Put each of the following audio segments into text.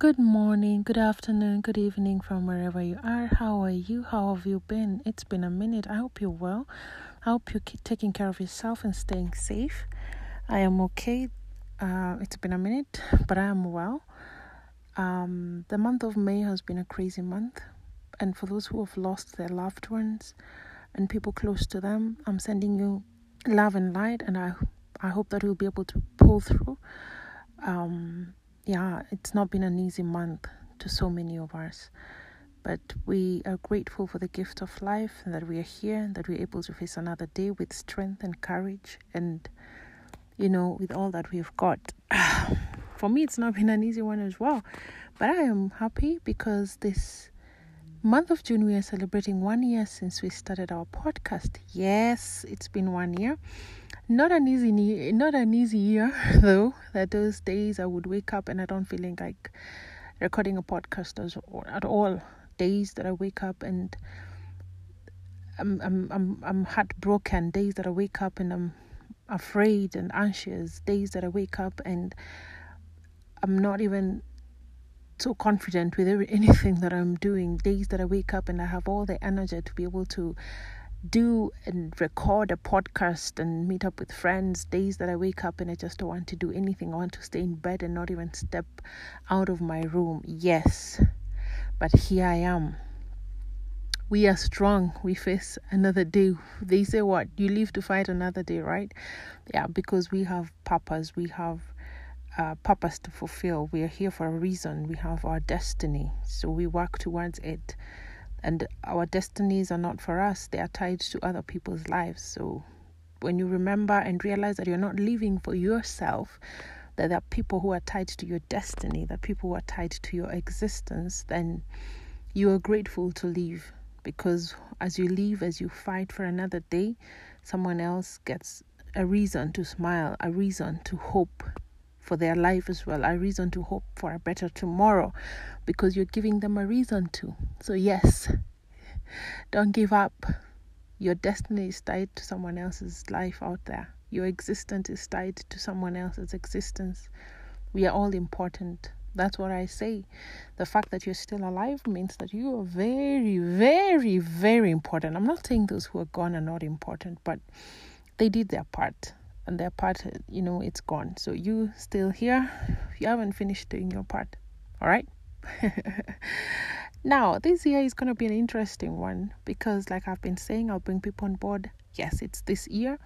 Good morning, good afternoon, good evening from wherever you are. How are you? How have you been? It's been a minute. I hope you're well. I hope you're taking care of yourself and staying safe. I am okay. Uh, it's been a minute, but I am well. Um, the month of May has been a crazy month, and for those who have lost their loved ones and people close to them, I'm sending you love and light, and I I hope that you'll be able to pull through. Um, yeah, it's not been an easy month to so many of us, but we are grateful for the gift of life and that we are here and that we're able to face another day with strength and courage and, you know, with all that we've got. for me, it's not been an easy one as well, but I am happy because this month of June we are celebrating one year since we started our podcast. Yes, it's been one year. Not an easy not an easy year though. That those days i would wake up and i don't feeling like recording a podcast as, at all. Days that i wake up and I'm, I'm i'm i'm heartbroken. Days that i wake up and i'm afraid and anxious. Days that i wake up and i'm not even so confident with anything that i'm doing days that i wake up and i have all the energy to be able to do and record a podcast and meet up with friends days that I wake up and I just don't want to do anything. I want to stay in bed and not even step out of my room. Yes, but here I am. We are strong. We face another day. They say, What? You live to fight another day, right? Yeah, because we have purpose. We have uh, purpose to fulfill. We are here for a reason. We have our destiny. So we work towards it and our destinies are not for us, they are tied to other people's lives. So when you remember and realize that you're not living for yourself, that there are people who are tied to your destiny, that people who are tied to your existence, then you are grateful to live because as you live, as you fight for another day, someone else gets a reason to smile, a reason to hope, for their life as well, a reason to hope for a better tomorrow because you're giving them a reason to. So, yes, don't give up. Your destiny is tied to someone else's life out there, your existence is tied to someone else's existence. We are all important. That's what I say. The fact that you're still alive means that you are very, very, very important. I'm not saying those who are gone are not important, but they did their part and their part, you know, it's gone. So you still here, you haven't finished doing your part. All right. now this year is going to be an interesting one because like i've been saying i'll bring people on board yes it's this year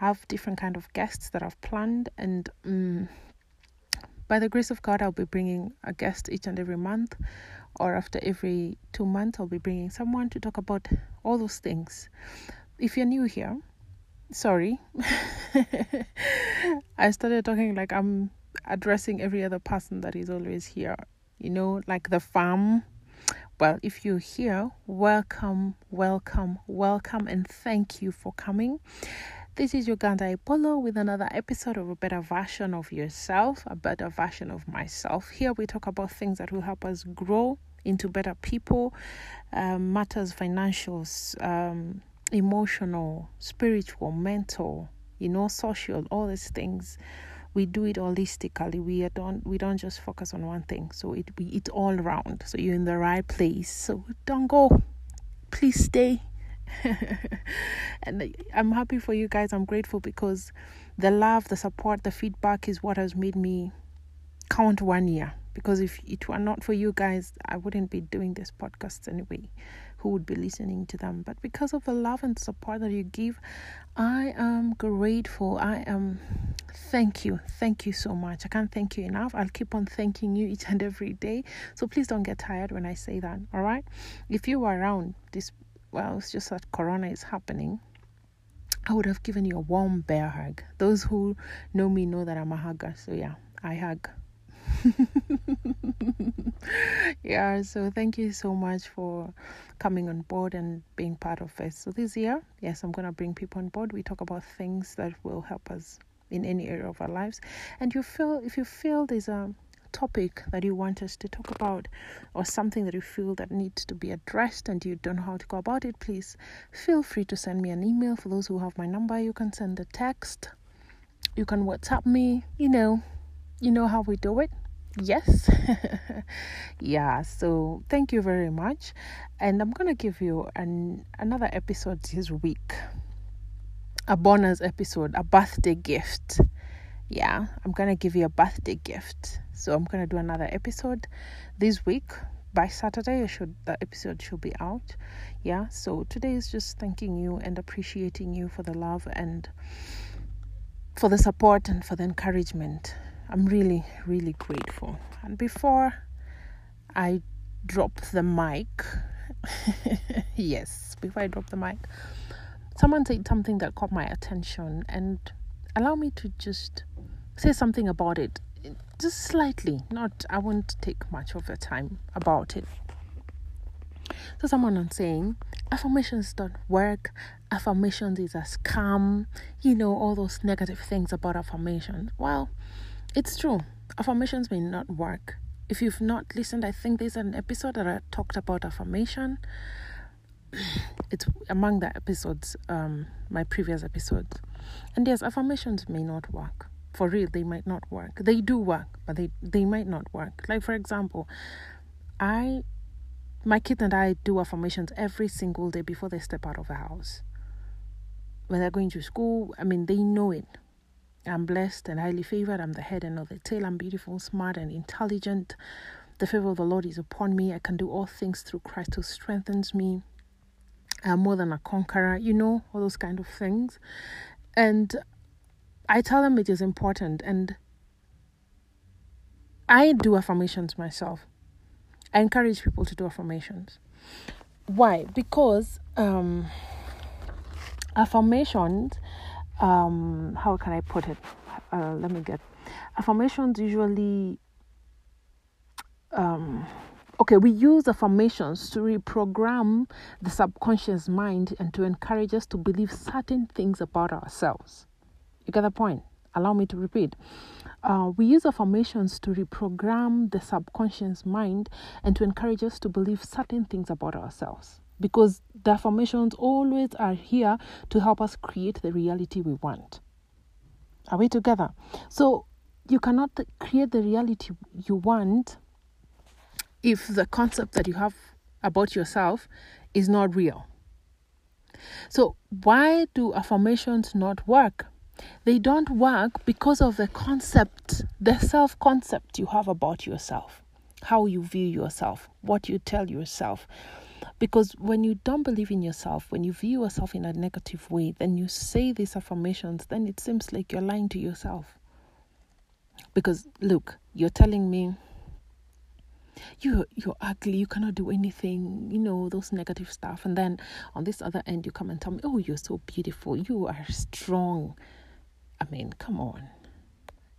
i have different kind of guests that i've planned and um, by the grace of god i'll be bringing a guest each and every month or after every two months i'll be bringing someone to talk about all those things if you're new here sorry. I started talking like I'm addressing every other person that is always here, you know, like the farm. Well, if you're here, welcome, welcome, welcome, and thank you for coming. This is Uganda Apollo with another episode of a better version of yourself, a better version of myself. Here we talk about things that will help us grow into better people, um, matters financials, um, emotional, spiritual, mental, you know, social, all these things. We do it holistically. We don't we don't just focus on one thing. So it we it all around. So you're in the right place. So don't go. Please stay. and I'm happy for you guys. I'm grateful because the love, the support, the feedback is what has made me count one year. Because if it were not for you guys, I wouldn't be doing this podcast anyway who would be listening to them. But because of the love and support that you give, I am grateful. I am thank you. Thank you so much. I can't thank you enough. I'll keep on thanking you each and every day. So please don't get tired when I say that. All right. If you were around this, well, it's just that Corona is happening. I would have given you a warm bear hug. Those who know me know that I'm a hugger. So yeah, I hug. yeah, so thank you so much for coming on board and being part of it. So this year, yes, I'm gonna bring people on board. We talk about things that will help us in any area of our lives. And you feel if you feel there's a topic that you want us to talk about or something that you feel that needs to be addressed and you don't know how to go about it, please feel free to send me an email. For those who have my number, you can send a text. You can WhatsApp me, you know, you know how we do it. Yes. yeah, so thank you very much. And I'm going to give you an another episode this week. A bonus episode, a birthday gift. Yeah, I'm going to give you a birthday gift. So I'm going to do another episode this week by Saturday should the episode should be out. Yeah, so today is just thanking you and appreciating you for the love and for the support and for the encouragement. I'm really, really grateful. And before I drop the mic, yes, before I drop the mic, someone said something that caught my attention and allow me to just say something about it just slightly not i won't take much of your time about it. So someone was saying affirmations don't work. Affirmations is a scam. You know all those negative things about affirmations well it's true. Affirmations may not work. If you've not listened i think there's an episode that i talked about affirmation. It's among the episodes um my previous episodes. And yes affirmations may not work. For real they might not work. They do work but they they might not work. Like for example i my kids and i do affirmations every single day before they step out of the house. When they're going to school i mean they know it i'm blessed and highly favored. I'm the head and not the tail. I'm beautiful smart and intelligent. The favor of the lord is upon me. I can do all things through christ who strengthens me. I'm more than a conqueror you know all those kind of things. And I tell them it is important. And I do affirmations myself. I encourage people to do affirmations. Why? Because um, affirmations, um, how can I put it? Uh, let me get. Affirmations usually, um, okay, we use affirmations to reprogram the subconscious mind and to encourage us to believe certain things about ourselves. You get the point? Allow me to repeat. Uh, we use affirmations to reprogram the subconscious mind and to encourage us to believe certain things about ourselves because the affirmations always are here to help us create the reality we want. Are we together? So you cannot create the reality you want if the concept that you have about yourself is not real. So, why do affirmations not work? They don't work because of the concept, the self concept you have about yourself, how you view yourself, what you tell yourself. Because when you don't believe in yourself, when you view yourself in a negative way, then you say these affirmations, then it seems like you're lying to yourself. Because look, you're telling me you you're ugly, you cannot do anything, you know, those negative stuff. And then on this other end you come and tell me, Oh, you're so beautiful, you are strong. I mean, come on.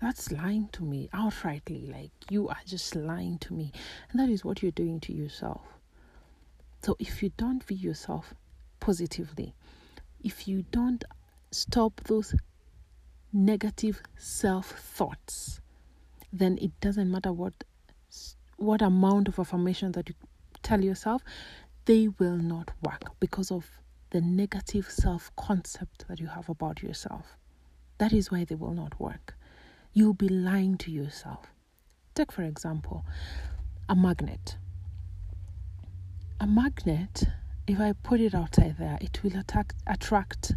That's lying to me outrightly. Like, you are just lying to me. And that is what you're doing to yourself. So, if you don't view yourself positively, if you don't stop those negative self thoughts, then it doesn't matter what what amount of affirmation that you tell yourself, they will not work because of the negative self concept that you have about yourself. That is why they will not work. You'll be lying to yourself. Take, for example, a magnet. A magnet, if I put it outside there, it will attack, attract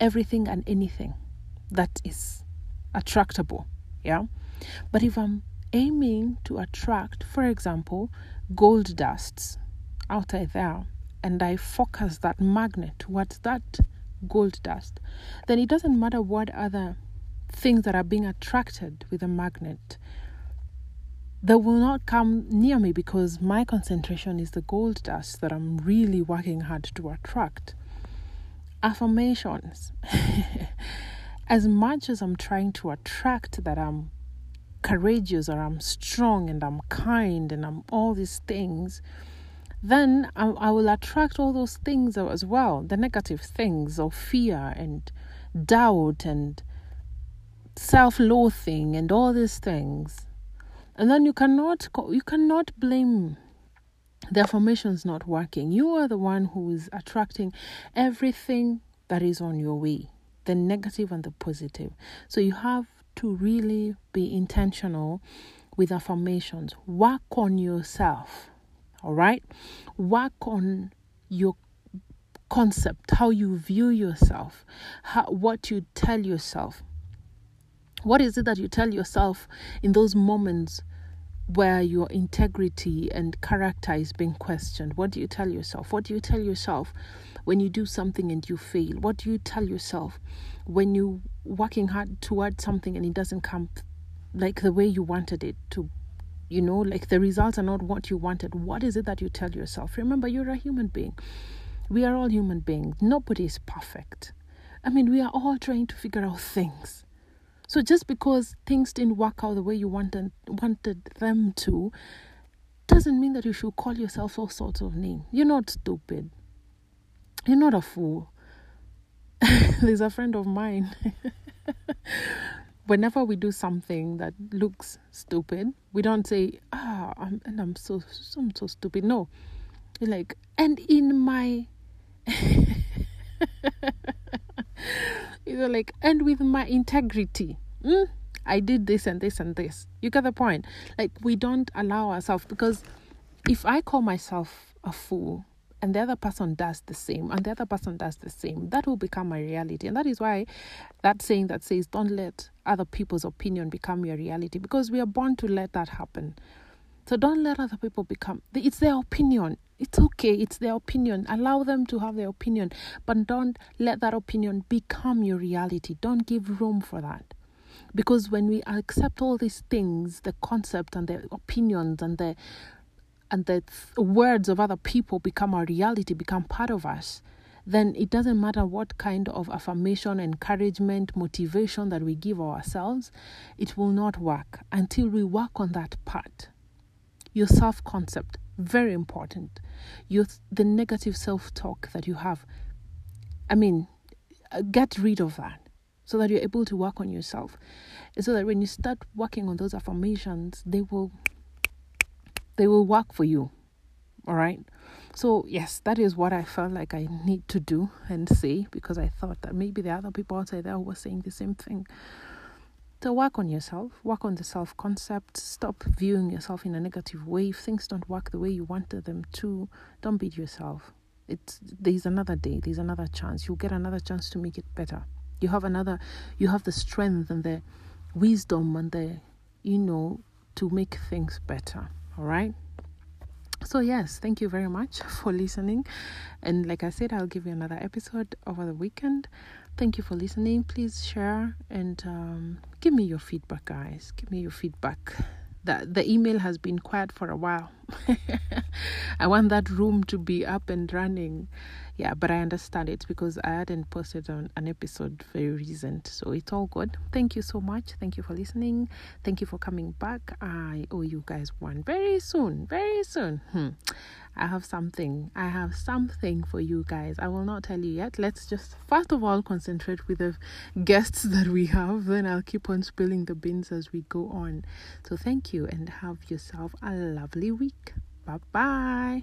everything and anything that is attractable. Yeah? But if I'm aiming to attract, for example, gold dusts outside there, and I focus that magnet towards that gold dust, then it doesn't matter what other things that are being attracted with a magnet. They will not come near me because my concentration is the gold dust that I'm really working hard to attract. Affirmations. as much as I'm trying to attract that I'm courageous or I'm strong and I'm kind and I'm all these things, then I, I will attract all those things as well the negative things of fear and doubt and self loathing and all these things. And then you cannot you cannot blame the affirmations not working. You are the one who is attracting everything that is on your way, the negative and the positive. So you have to really be intentional with affirmations. Work on yourself. All right? Work on your concept, how you view yourself, how, what you tell yourself. What is it that you tell yourself in those moments where your integrity and character is being questioned? What do you tell yourself? What do you tell yourself when you do something and you fail? What do you tell yourself when you're working hard towards something and it doesn't come like the way you wanted it to? You know, like the results are not what you wanted. What is it that you tell yourself? Remember, you're a human being. We are all human beings. Nobody is perfect. I mean, we are all trying to figure out things. So just because things didn't work out the way you wanted wanted them to, doesn't mean that you should call yourself all sorts of names. You're not stupid. You're not a fool. There's a friend of mine. Whenever we do something that looks stupid, we don't say, "Ah, I'm, and I'm so, I'm so stupid." No, like, and in my like, and with my integrity, mm, I did this and this and this. You get the point? Like, we don't allow ourselves because if I call myself a fool and the other person does the same and the other person does the same, that will become my reality. And that is why that saying that says, don't let other people's opinion become your reality because we are born to let that happen. So don't let other people become, it's their opinion. It's okay, it's their opinion. Allow them to have their opinion, but don't let that opinion become your reality. Don't give room for that. Because when we accept all these things, the concept and the opinions and the and the words of other people become our reality, become part of us, then it doesn't matter what kind of affirmation, encouragement, motivation that we give ourselves, it will not work until we work on that part. Your self concept, very important. Your the negative self talk that you have. I mean, uh, get rid of that so that you're able to work on yourself. So that when you start working on those affirmations, they will they will work for you. All right? So, yes, that is what I felt like I need to do and say because I thought that maybe the other people outside there were saying the same thing. So work on yourself, work on the self concept, stop viewing yourself in a negative way. If things don't work the way you wanted them to, don't beat yourself. It's there's another day, there's another chance. You'll get another chance to make it better. You have another you have the strength and the wisdom and the you know to make things better. All right? So, yes, thank you very much for listening. And like I said, I'll give you another episode over the weekend. Thank you for listening. Please share and um, give me your feedback, guys. Give me your feedback. The, the email has been quiet for a while. I want that room to be up and running. Yeah but i understand it because i hadn't posted on an episode very recent. So it's all good. Thank you so much. Thank you for listening. Thank you for coming back. I owe you guys one very soon very soon. Hmm. i have something. I have something for you guys. I will not tell you yet. Let's just first of all concentrate with the guests that we have. Then i'll keep on spilling the beans as we go on. So thank you and have yourself a lovely week bye bye.